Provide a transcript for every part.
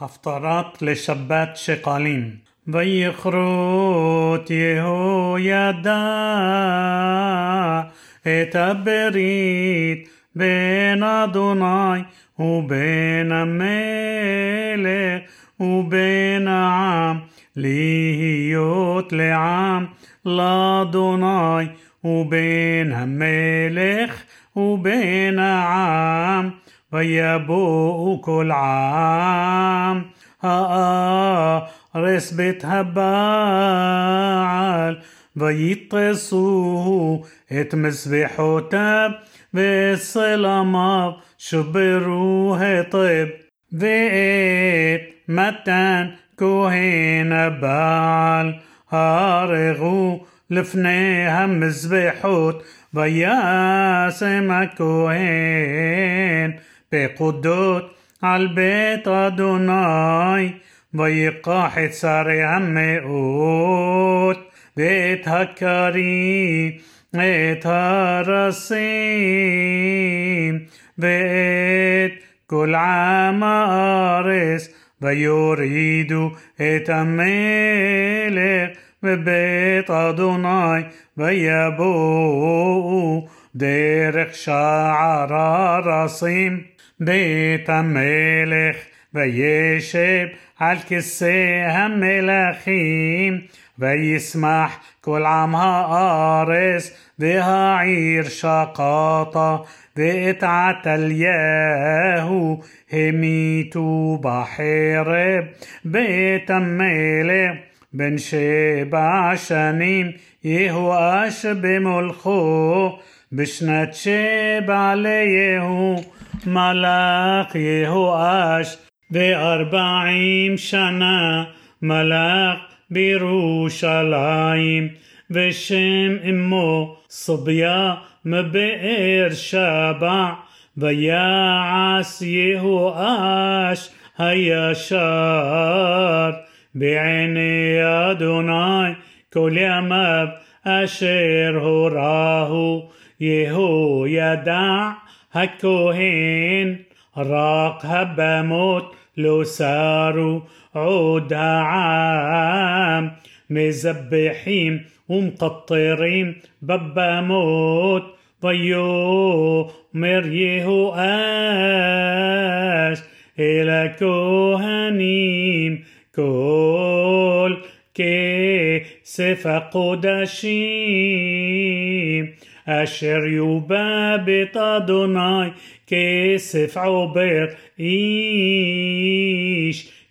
הפטרת לשבת שקלים. ויכרות יהוידע את הברית בין אדוני ובין המלך ובין העם להיות לעם לאדוני ובין המלך ובין העם ויבואו כל עם הארץ בית הבעל ויתרסו את מזבחותיו ואת סלמיו שברו היטב ואת מתן כהן הבעל הרגו לפני המזבחות וישם הכהן פקודות על בית אדוני ויקח את שרי המאות ואת הכרים את הרסים ואת כל עם הארץ ויורידו את המלך בבית אדוני ויבואו דרך שער הרסים בית המלך וישב על כיסא המלכים וישמח כל עם הארץ והעיר שקטה ואת עתליהו המיתו בחרב בית המלך בן שבע שנים יהואש במולכו בשנת שבע ליהו מלך יהואש וארבעים שנה מלך בירושלים ושם אמו סביה מבאר שבע ויעש יהואש הישר בעיני אדוני כל ימיו אשר הורהו יהוידע הכהן, רק הבמות לא סרו עוד העם, מזבחים ומקטרים בבמות, ויאמר יהואש אל הכהנים כל כסף הקודשים. قدشيم أشر يوبا بيت أدوناي كسف عبر إيش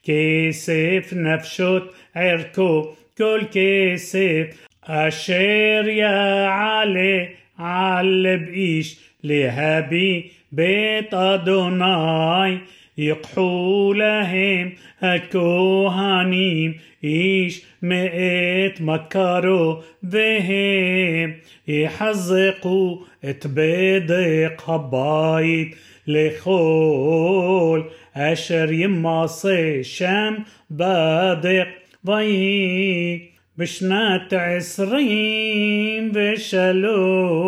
كسف نفشت عركو كل كسف أشر يعلي على بإيش لهبي بيت أدوناي يقحوا لهم الكهانيم إيش مئت مكروا بهم يحزقوا اتبدق البيت لخول أشر يماصي شام بادق ضيق بشنات عسرين بشلوش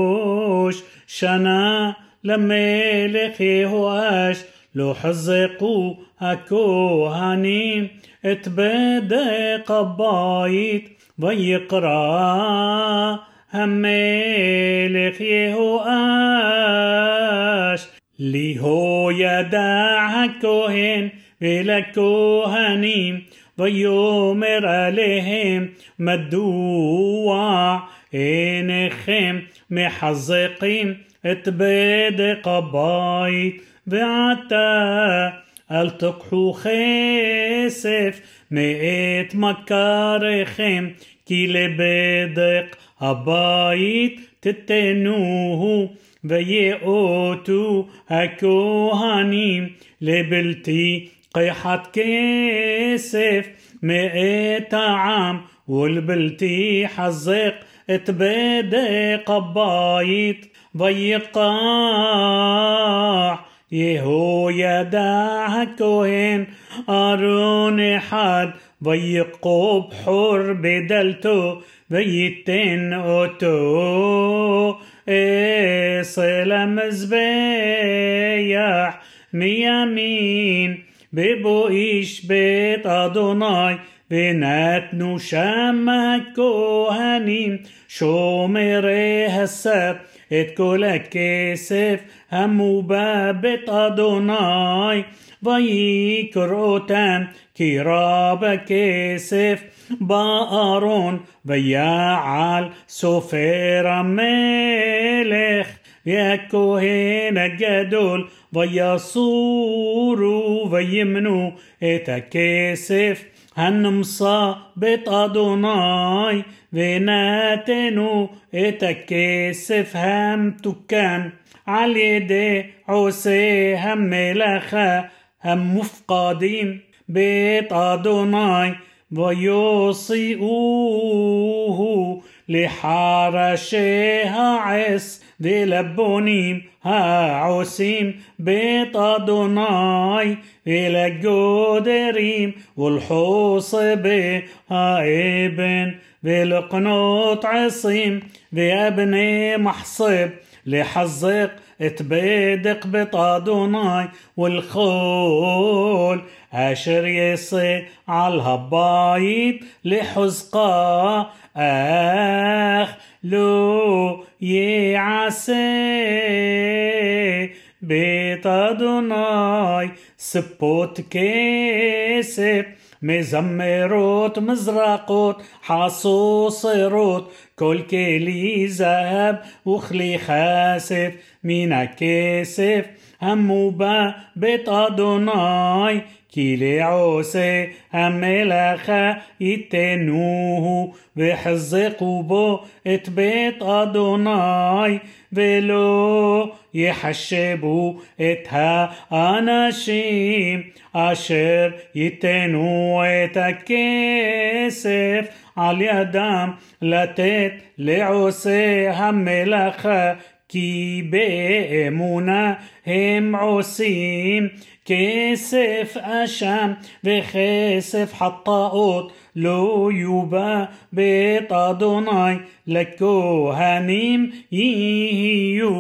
شنا لملك לא חזקו הכהנים את בדק הבית ויקרא המלך יהואש לי הוא ידע הכהן ולכהנים ויאמר עליהם מדוע אינכם מחזקים את בדק הבית ועתה אל תקחו כסף מאת מכריכם כי לבדק הבית תתנוהו ויאותו הכהנים לבלתי قيحت كيسف مئة عام والبلتي حزق تبدي قبايت ضيط يهو يداع كوهن أرون حد ضيق بحر بدلتو بيتن أوتو. إيصل مزبيح ميامين ببو إيش بيت أدوناي. ונתנו שם הכהנים שומרי הסף את כל הכסף המובא בית אדוני ויקר אותם כי רב הכסף בארון ויעל סופר המלך והכהן הגדול ויסורו וימנו את הכסף הנמצא בית אדוני ונתנו את הכסף המתוקן על ידי עושי המלאכה המופקדים בית אדוני ויוציאוהו לחרשי העש ולבונים העושים בית אדוני ולגודרים ולחוסבי האבן ולקנות עשים ואבני מחסב לחזק את בדק בית אדוני والخول אשר יעשה על הבית לחוזקה אך לא יעשה בית אדוני ספות כסף مزمرات مزرقات حصوصرات كل كلي ذهب وخلي خاسف من كاسف همو با بيت أدوناي כי לעושה המלאכה ייתנוהו ויחזקו בו את בית אדוני ולא יחשבו את האנשים אשר ייתנו את הכסף על ידם לתת לעושה המלאכה כי באמונה הם עושים כסף אשם וכסף חטאות לא יובא בית אדוני לכהנים יהיו